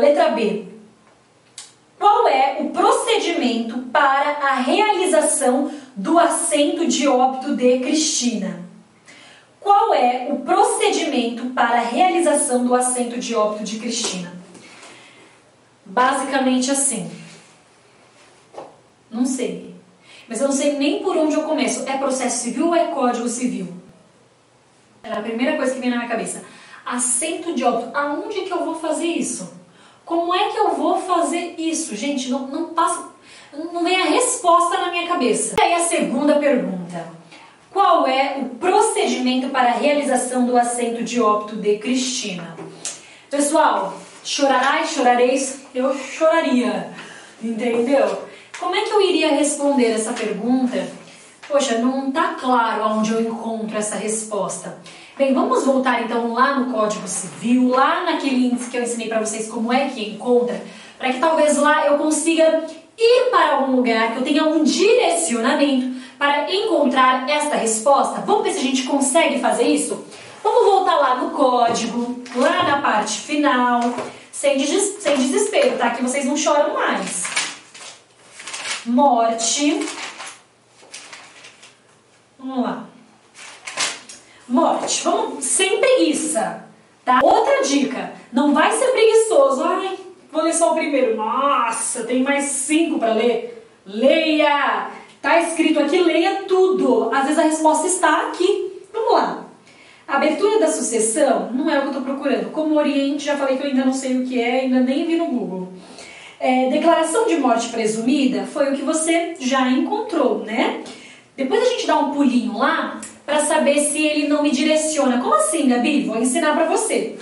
letra B. Qual é o procedimento para a realização do assento de óbito de Cristina? Qual é o procedimento para a realização do assento de óbito de Cristina? Basicamente assim. Não sei. Mas eu não sei nem por onde eu começo. É processo civil ou é código civil? Era a primeira coisa que vem na minha cabeça. Assento de óbito. Aonde que eu vou fazer isso? Como é que eu vou fazer isso? Gente, não, não passa. Não vem a resposta na minha cabeça. E aí a segunda pergunta. Qual é o procedimento para a realização do assento de óbito de Cristina? Pessoal, chorará e chorareis? Eu choraria. Entendeu? Como é que eu iria responder essa pergunta? Poxa, não está claro aonde eu encontro essa resposta. Bem, vamos voltar então lá no Código Civil, lá naquele índice que eu ensinei para vocês como é que encontra, para que talvez lá eu consiga ir para algum lugar, que eu tenha um direcionamento para encontrar esta resposta. Vamos ver se a gente consegue fazer isso? Vamos voltar lá no código, lá na parte final, sem, des sem desespero, tá? Que vocês não choram mais morte. Vamos lá. Morte. Vamos sem preguiça, tá? Outra dica, não vai ser preguiçoso. Ai, vou ler só o primeiro. Nossa, tem mais cinco para ler. Leia! Tá escrito aqui, leia tudo. Às vezes a resposta está aqui. Vamos lá. A abertura da sucessão não é o que eu estou procurando. Como Oriente, já falei que eu ainda não sei o que é, ainda nem vi no Google. É, declaração de morte presumida foi o que você já encontrou, né? Depois a gente dá um pulinho lá para saber se ele não me direciona. Como assim, Gabi? Vou ensinar para você.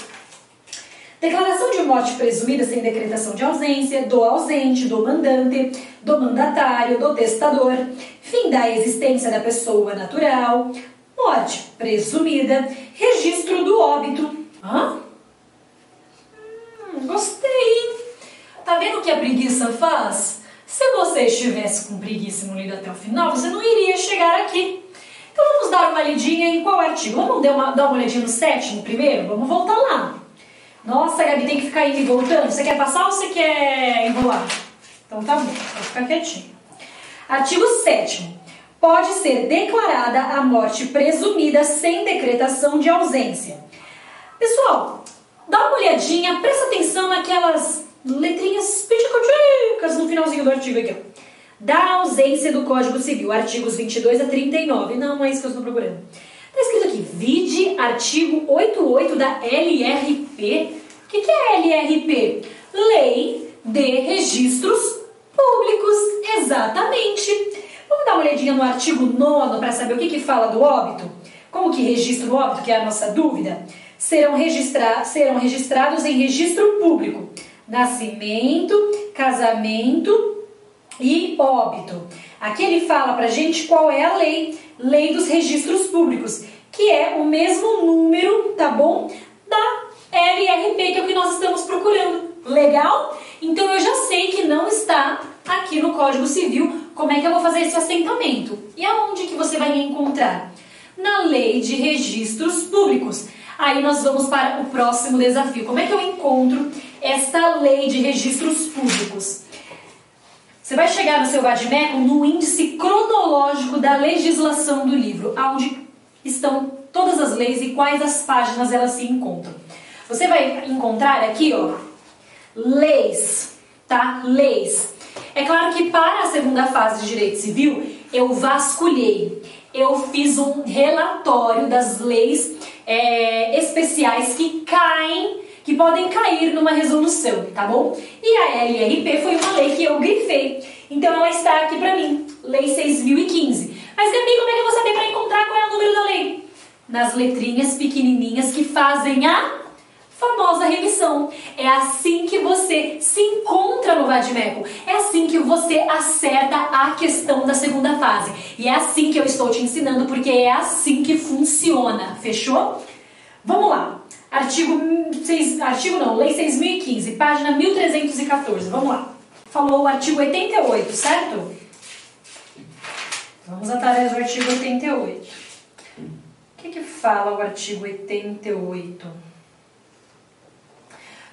Declaração de morte presumida sem decretação de ausência, do ausente, do mandante, do mandatário, do testador, fim da existência da pessoa natural, morte presumida, registro do óbito. Hã? Hum, gostei. Tá vendo o que a preguiça faz? Se você estivesse com preguiça não lido até o final, você não iria chegar aqui. Então vamos dar uma lidinha em qual artigo? Vamos dar uma, dar uma olhadinha no sétimo primeiro? Vamos voltar lá. Nossa, Gabi, tem que ficar indo e voltando. Você quer passar ou você quer enrolar? Então tá bom, vou ficar quietinho. Artigo 7 Pode ser declarada a morte presumida sem decretação de ausência. Pessoal, dá uma olhadinha, presta atenção naquelas letrinhas piticotecas no finalzinho do artigo aqui, ó. Da ausência do Código Civil, artigos 22 a 39. Não, não é isso que eu estou procurando. Está escrito aqui, vide artigo 88 da LRP. O que, que é LRP? Lei de Registros Públicos, exatamente. Vamos dar uma olhadinha no artigo 9 para saber o que, que fala do óbito? Como que registra o óbito, que é a nossa dúvida? Serão, registra serão registrados em registro público nascimento, casamento e óbito. Aqui ele fala pra gente qual é a lei, lei dos registros públicos, que é o mesmo número, tá bom? Da LRP, que é o que nós estamos procurando. Legal? Então eu já sei que não está aqui no Código Civil como é que eu vou fazer esse assentamento. E aonde que você vai encontrar? Na Lei de Registros Públicos. Aí nós vamos para o próximo desafio. Como é que eu encontro esta lei de registros públicos? Você vai chegar no seu Vadimeco no índice cronológico da legislação do livro, onde estão todas as leis e quais as páginas elas se encontram. Você vai encontrar aqui, ó, leis, tá? Leis. É claro que para a segunda fase de direito civil, eu vasculhei. Eu fiz um relatório das leis é, especiais que caem, que podem cair numa resolução, tá bom? E a LRP foi uma lei que eu grifei, então ela está aqui para mim, Lei 6.015. Mas Gabi, como é que eu vou saber para encontrar qual é o número da lei? Nas letrinhas pequenininhas que fazem a famosa remissão. É assim que você se encontra no Vadimeco. É assim que você acerta a questão da segunda fase. E é assim que eu estou te ensinando, porque é assim que funciona. Fechou? Vamos lá. Artigo 6, artigo não, Lei 6015, página 1314. Vamos lá. Falou o artigo 88, certo? Vamos atrás do artigo 88. O que, que fala o artigo 88?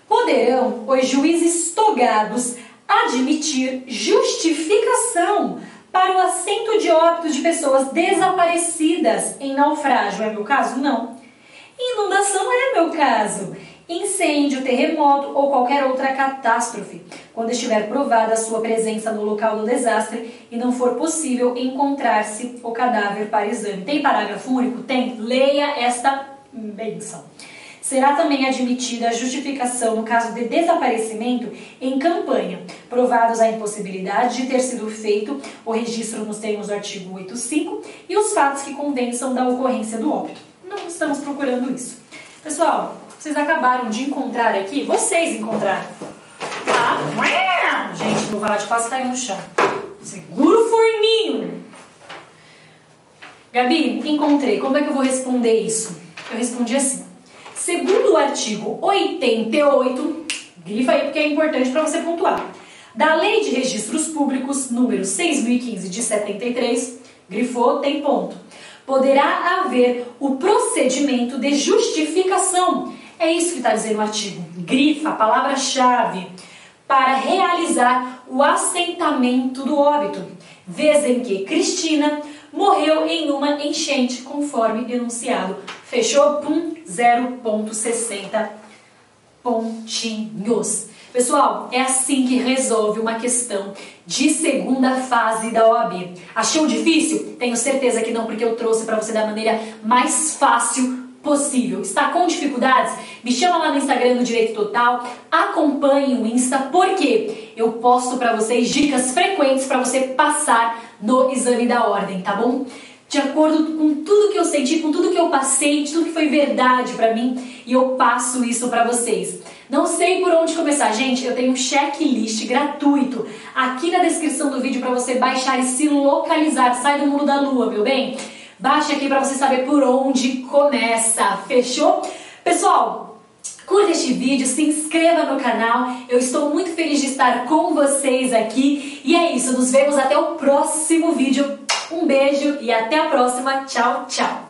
poderão os juízes togados admitir justificação para o assento de óbito de pessoas desaparecidas em naufrágio. É meu caso? Não. Inundação é meu caso. Incêndio, terremoto ou qualquer outra catástrofe, quando estiver provada a sua presença no local do desastre e não for possível encontrar-se o cadáver para exame. Tem parágrafo único? Tem. Leia esta benção. Será também admitida a justificação no caso de desaparecimento em campanha, provados a impossibilidade de ter sido feito o registro nos termos do artigo 85 e os fatos que convençam da ocorrência do óbito. Não estamos procurando isso. Pessoal, vocês acabaram de encontrar aqui, vocês encontraram. Tá? Gente, vou falar de quase cair no chão. Segura o forninho. Gabi, encontrei. Como é que eu vou responder isso? Eu respondi assim. Segundo o artigo 88, grifa aí porque é importante para você pontuar, da Lei de Registros Públicos, número 6015 de 73, grifou, tem ponto. Poderá haver o procedimento de justificação. É isso que está dizendo o artigo. Grifa, palavra-chave, para realizar o assentamento do óbito, vez em que Cristina morreu em uma enchente, conforme enunciado. Fechou? Pum, 0,60 pontinhos. Pessoal, é assim que resolve uma questão de segunda fase da OAB. Achou difícil? Tenho certeza que não, porque eu trouxe para você da maneira mais fácil possível. Está com dificuldades? Me chama lá no Instagram do Direito Total, acompanhe o Insta, porque eu posto para vocês dicas frequentes para você passar no exame da ordem, tá bom? De acordo com tudo que eu senti, com tudo que eu passei, de tudo que foi verdade para mim, e eu passo isso para vocês. Não sei por onde começar, gente. Eu tenho um checklist gratuito aqui na descrição do vídeo para você baixar e se localizar. Sai do mundo da lua, meu bem? Baixe aqui para você saber por onde começa. Fechou? Pessoal, curta este vídeo, se inscreva no canal. Eu estou muito feliz de estar com vocês aqui. E é isso, nos vemos até o próximo vídeo. Um beijo e até a próxima. Tchau, tchau.